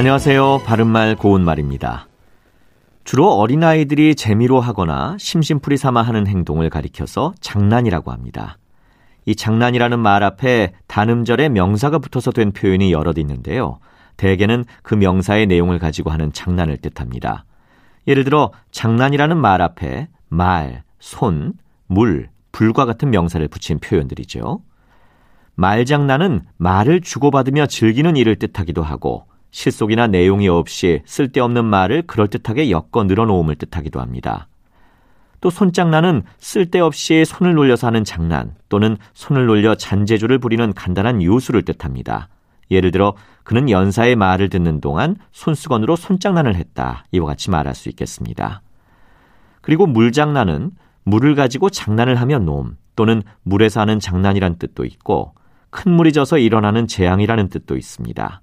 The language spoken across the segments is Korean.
안녕하세요. 바른말 고운말입니다. 주로 어린아이들이 재미로 하거나 심심풀이 삼아 하는 행동을 가리켜서 장난이라고 합니다. 이 장난이라는 말 앞에 단음절에 명사가 붙어서 된 표현이 여럿 있는데요. 대개는 그 명사의 내용을 가지고 하는 장난을 뜻합니다. 예를 들어 장난이라는 말 앞에 말, 손, 물, 불과 같은 명사를 붙인 표현들이죠. 말장난은 말을 주고받으며 즐기는 일을 뜻하기도 하고 실속이나 내용이 없이 쓸데없는 말을 그럴듯하게 엮어 늘어놓음을 뜻하기도 합니다. 또 손장난은 쓸데없이 손을 놀려서 하는 장난 또는 손을 놀려 잔재주를 부리는 간단한 요술을 뜻합니다. 예를 들어 그는 연사의 말을 듣는 동안 손수건으로 손장난을 했다. 이와 같이 말할 수 있겠습니다. 그리고 물장난은 물을 가지고 장난을 하며 놈 또는 물에서 하는 장난이란 뜻도 있고 큰 물이 져서 일어나는 재앙이라는 뜻도 있습니다.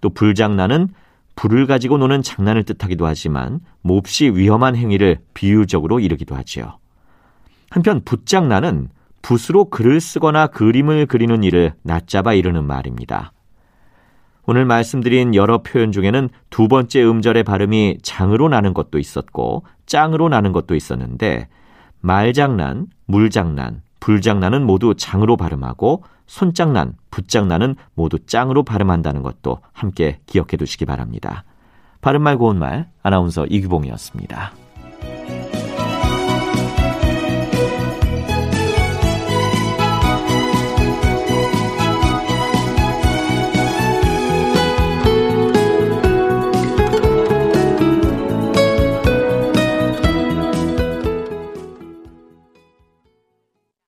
또 불장난은 불을 가지고 노는 장난을 뜻하기도 하지만 몹시 위험한 행위를 비유적으로 이르기도 하지요. 한편 붓장난은 붓으로 글을 쓰거나 그림을 그리는 일을 낮잡아 이르는 말입니다. 오늘 말씀드린 여러 표현 중에는 두 번째 음절의 발음이 장으로 나는 것도 있었고 짱으로 나는 것도 있었는데 말장난, 물장난, 불장난은 모두 장으로 발음하고 손장난, 붓장난은 모두 짱으로 발음한다는 것도 함께 기억해 두시기 바랍니다. 바른말 고운말 아나운서 이규봉이었습니다.